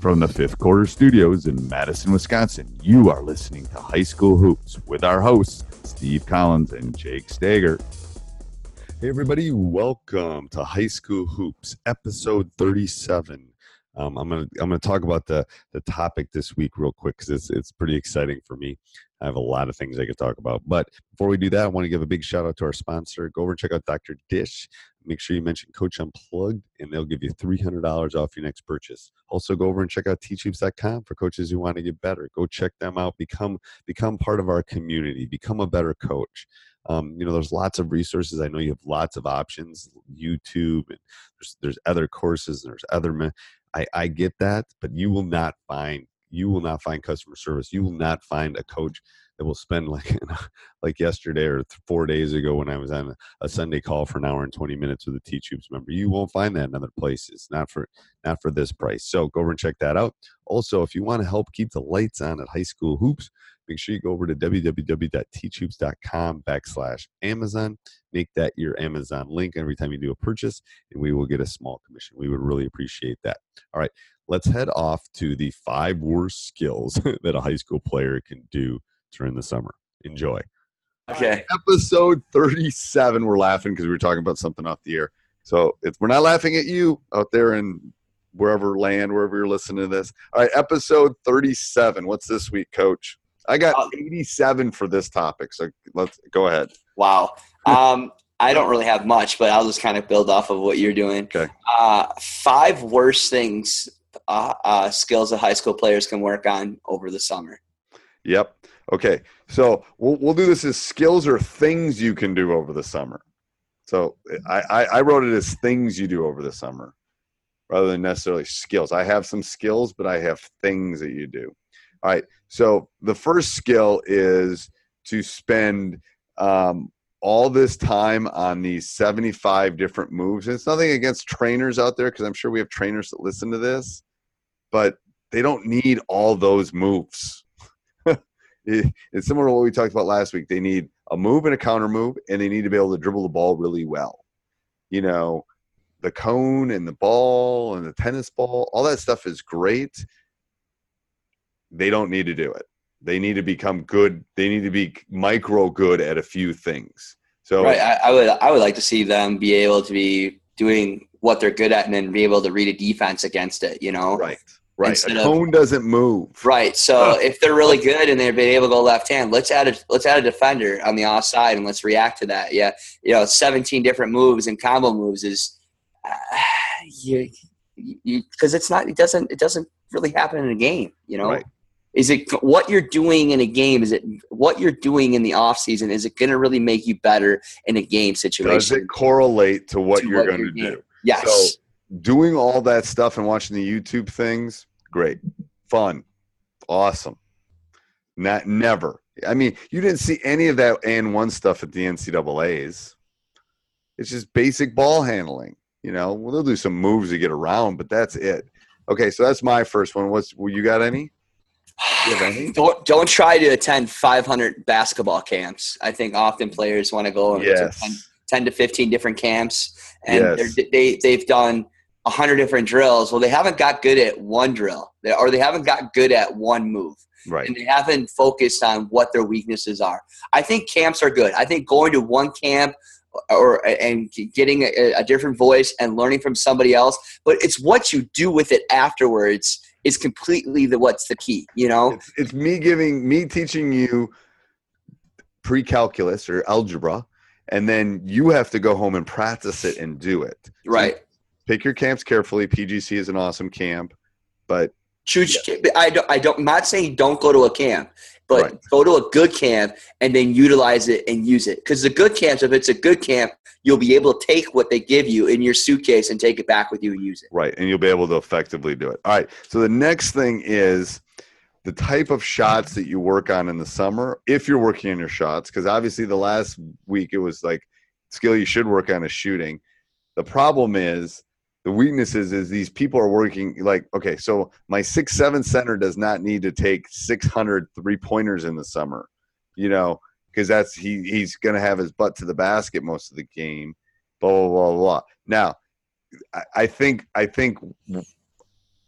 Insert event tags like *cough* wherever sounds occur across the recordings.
From the fifth quarter studios in Madison, Wisconsin, you are listening to High School Hoops with our hosts, Steve Collins and Jake Stager. Hey, everybody, welcome to High School Hoops, episode 37. Um, I'm gonna I'm gonna talk about the the topic this week real quick because it's it's pretty exciting for me. I have a lot of things I could talk about, but before we do that, I want to give a big shout out to our sponsor. Go over and check out Dr. Dish. Make sure you mention Coach Unplugged, and they'll give you three hundred dollars off your next purchase. Also, go over and check out teachhoops.com for coaches who want to get better. Go check them out. Become become part of our community. Become a better coach. Um, you know, there's lots of resources. I know you have lots of options, YouTube, and there's there's other courses, and there's other. I, I get that, but you will not find you will not find customer service. You will not find a coach that will spend *laughs* like like yesterday or four days ago when I was on a, Sunday call for an hour and 20 minutes with a Teach Hoops member. You won't find that in other places, not for not for this price. So go over and check that out. Also, if you want to help keep the lights on at high school hoops, make sure you go over to www.teachhoops.com backslash Amazon. Make that your Amazon link every time you do a purchase, and we will get a small commission. We would really appreciate that. All right, let's head off to the five worst skills *laughs* that a high school player can do during the summer. Enjoy. Okay. Episode 37. We're laughing because we were talking about something off the air. So it's, we're not laughing at you out there in wherever land, wherever you're listening to this. All right, episode 37. What's this week, coach? I got uh, 87 for this topic. So let's go ahead. Wow. Um, I don't really have much, but I'll just kind of build off of what you're doing. Okay. Uh, five worst things, uh, uh, skills that high school players can work on over the summer. Yep. Okay. So we'll, we'll do this as skills or things you can do over the summer. So I, I, I wrote it as things you do over the summer rather than necessarily skills. I have some skills, but I have things that you do. All right. So the first skill is to spend um, all this time on these 75 different moves. And it's nothing against trainers out there because I'm sure we have trainers that listen to this, but they don't need all those moves. *laughs* it's similar to what we talked about last week. They need a move and a counter move, and they need to be able to dribble the ball really well. You know, the cone and the ball and the tennis ball, all that stuff is great they don't need to do it. They need to become good. They need to be micro good at a few things. So right, I, I would I would like to see them be able to be doing what they're good at and then be able to read a defense against it. You know, right. Right. A cone of, doesn't move. Right. So uh, if they're really good and they've been able to go left hand, let's add a let's add a defender on the offside and let's react to that. Yeah. You know, 17 different moves and combo moves is *sighs* uh, you because it's not it doesn't it doesn't really happen in a game, you know. Right. Is it what you're doing in a game? Is it what you're doing in the off season? Is it going to really make you better in a game situation? Does it correlate to what to you're going to do? Yes. So doing all that stuff and watching the YouTube things, great, fun, awesome. Not never. I mean, you didn't see any of that AND1 stuff at the NCAA's. It's just basic ball handling. You know, well, they'll do some moves to get around, but that's it. Okay, so that's my first one. What's well, you got any? You have any? Don't don't try to attend 500 basketball camps. I think often players want to go and Yes. 10, 10 to 15 different camps, and Yes. they they've done hundred different drills. Well, they haven't got good at one drill, or they haven't got good at one move. Right. and they haven't focused on what their weaknesses are. I think camps are good. I think going to one camp uh, or and getting a, a different voice and learning from somebody else, but it's what you do with it afterwards is completely the what's the key. You know, It's, it's me giving me teaching you pre-calculus or algebra, and then you have to go home and practice it and do it. right? Pick your camps carefully. PGC is an awesome camp, but Choose. I don't. I don't. I'm not saying don't go to a camp, but Right. go to a good camp and then utilize it and use it. Because the good camps, if it's a good camp, you'll be able to take what they give you in your suitcase and take it back with you and use it. right, and you'll be able to effectively do it. All right. So the next thing is the type of shots that you work on in the summer, if you're working on your shots, because obviously the last week it was like skill you should work on is shooting. The problem is the weakness is is these people are working like okay, so my six seven center does not need to take 600 three pointers in the summer, you know, because that's he he's gonna have his butt to the basket most of the game, blah blah blah blah. Now, I, I think I think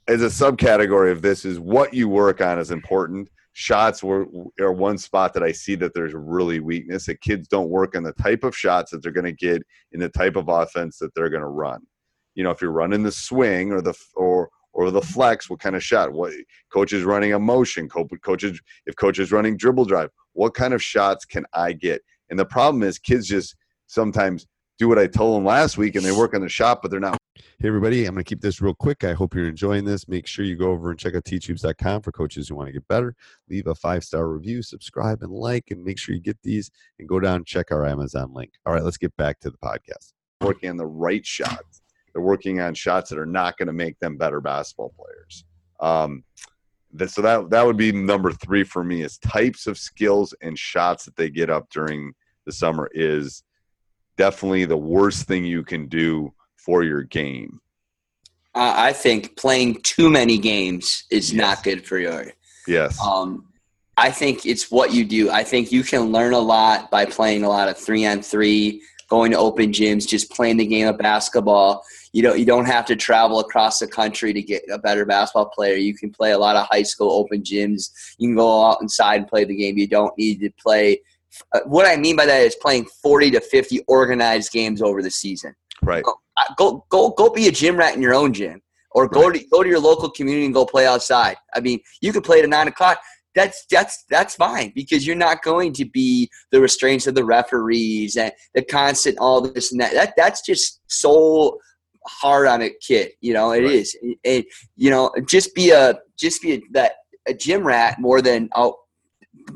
as a subcategory of this is what you work on is important. Shots were are one spot that I see that there's really weakness that kids don't work on the type of shots that they're going to get in the type of offense that they're going to run. You know, if you're running the swing or the or or the flex, what kind of shot? What coach is running a motion? Co- Coaches, if coach is running dribble drive, what kind of shots can I get? And the problem is, kids just sometimes do what I told them last week, and they work on the shot, but they're not Hey, everybody, I'm going to keep this real quick. I hope you're enjoying this. Make sure you go over and check out teachhoops.com for coaches who want to get better. Leave a five star review, subscribe, and like, and make sure you get these and go down and check our Amazon link. All right, let's get back to the podcast. Working on the right shots, they're working on shots that are not going to make them better basketball players. Um, that, so that that would be number three for me is types of skills and shots that they get up during the summer is definitely the worst thing you can do for your game. Uh, I think playing too many games is Yes. not good for your. Yes. Um, I think it's what you do. I think you can learn a lot by playing a lot of three on three, going to open gyms, just playing the game of basketball. You don't you don't have to travel across the country to get a better basketball player. You can play a lot of high school open gyms. You can go out inside and play the game. You don't need to play. Uh, what I mean by that is playing forty to fifty organized games over the season right. uh, go go go be a gym rat in your own gym or go to go to your local community and go play outside i mean you could play at nine o'clock that's that's that's fine because you're not going to be the restraints of the referees and the constant all this and that that that's just so hard on a kid you know it Right. is. It- you know just be a just be a, that a gym rat more than oh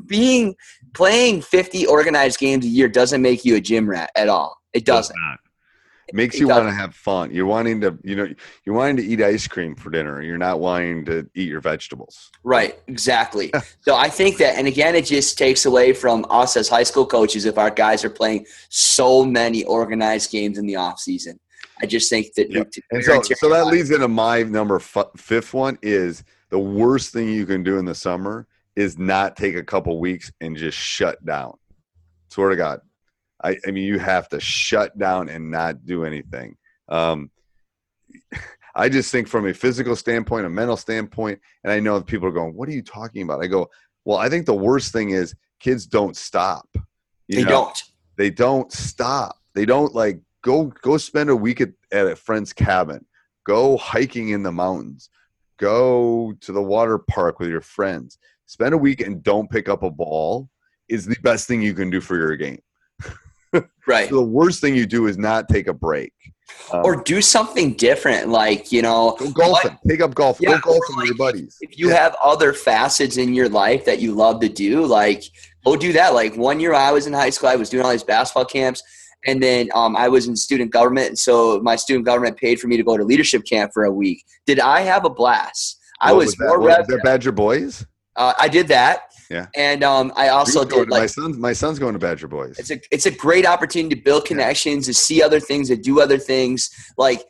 being playing 50 organized games a year doesn't make you a gym rat at all it doesn't It makes you want to have fun. You're wanting to, you know, you're wanting to eat ice cream for dinner. You're not wanting to eat your vegetables. Right, exactly. so I think that, and again, it just takes away from us as high school coaches if our guys are playing so many organized games in the off season. I just think that Yep. And so, so that leads into my number f- fifth one is the worst thing you can do in the summer is not take a couple weeks and just shut down. Swear to God. I, I mean, you have to shut down and not do anything. Um, I just think from a physical standpoint, a mental standpoint, and I know people are going, "What are you talking about?" I go, "Well, I think the worst thing is kids don't stop. You they know? don't. they don't stop. They don't like go go spend a week at, at a friend's cabin. Go hiking in the mountains. Go to the water park with your friends. Spend a week and don't pick up a ball is the best thing you can do for your game. Right. So the worst thing you do is not take a break. Um, Or do something different, like, you know, go golfing. Take up golf. Yeah, go golfing or with your buddies. if you Yeah. have other facets in your life that you love to do, like go do that. Like one year I was in high school, I was doing all these basketball camps, and then um, I was in student government, and so my student government paid for me to go to leadership camp for a week. Did I have a blast? I What was, that? more What- rev. was that Badger Boys. Uh, I did that. Yeah. And um, I also did to- my son's my son's going to Badger Boys. it's a it's a great opportunity to build connections, to see other things, to do other things. Like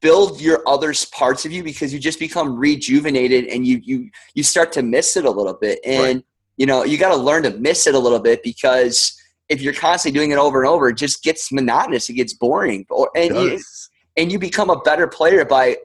build your other parts of you because you just become rejuvenated and you you you start to miss it a little bit and Right. you know you got to learn to miss it a little bit because if you're constantly doing it over and over it just gets monotonous it gets boring or and. And you become a better player by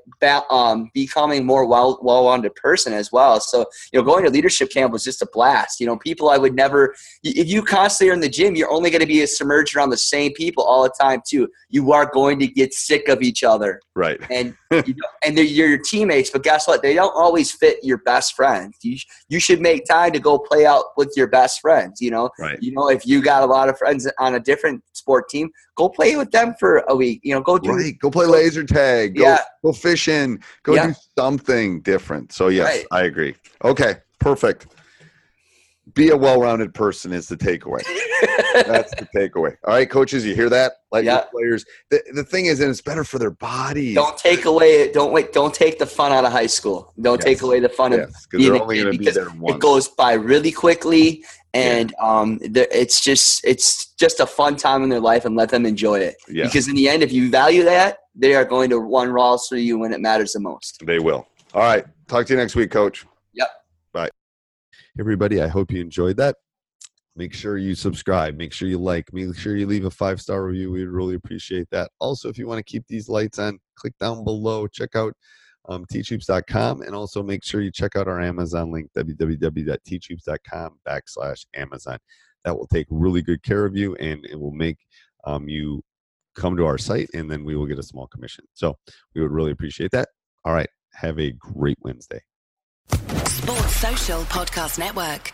um, becoming more well well-rounded person as well. So you know, going to leadership camp was just a blast. You know, people I would never. If you constantly are in the gym, you're only going to be submerged around the same people all the time too. You are going to get sick of each other, Right. and *laughs* you know, and they're you're your teammates. But guess what? They don't always fit your best friends. You you should make time to go play out with your best friends. You know, Right. you know, if you got a lot of friends on a different sport team, go play with them for a week. You know, go do Right. Go play laser tag. Go, Yeah. go fishing. Go Yeah. do something different. So yes, Right. I agree. Okay. Perfect. Be a well-rounded person is the takeaway. *laughs* That's the takeaway. All right, coaches, you hear that? Let Yeah. players. The, the thing is, and it's better for their bodies. don't take away it. don't wait don't take the fun out of high school don't Yes. take away the fun of Yes, because being a kid be because it goes by really quickly and um it's just it's just a fun time in their life and let them enjoy it Yes. because in the end if you value that they are going to run raws for you when it matters the most They will. All right. Talk to you next week, coach. Yep. Bye. Everybody, I hope you enjoyed that. Make sure you subscribe. Make sure you like. Make sure you leave a five star review. We'd really appreciate that. Also, if you want to keep these lights on, click down below. Check out um, teachhoops.com and also make sure you check out our Amazon link, www.teachhoops.com backslash Amazon. That will take really good care of you and it will make um, you come to our site and then we will get a small commission. So we would really appreciate that. All right. Have a great Wednesday. Sports Social Podcast Network.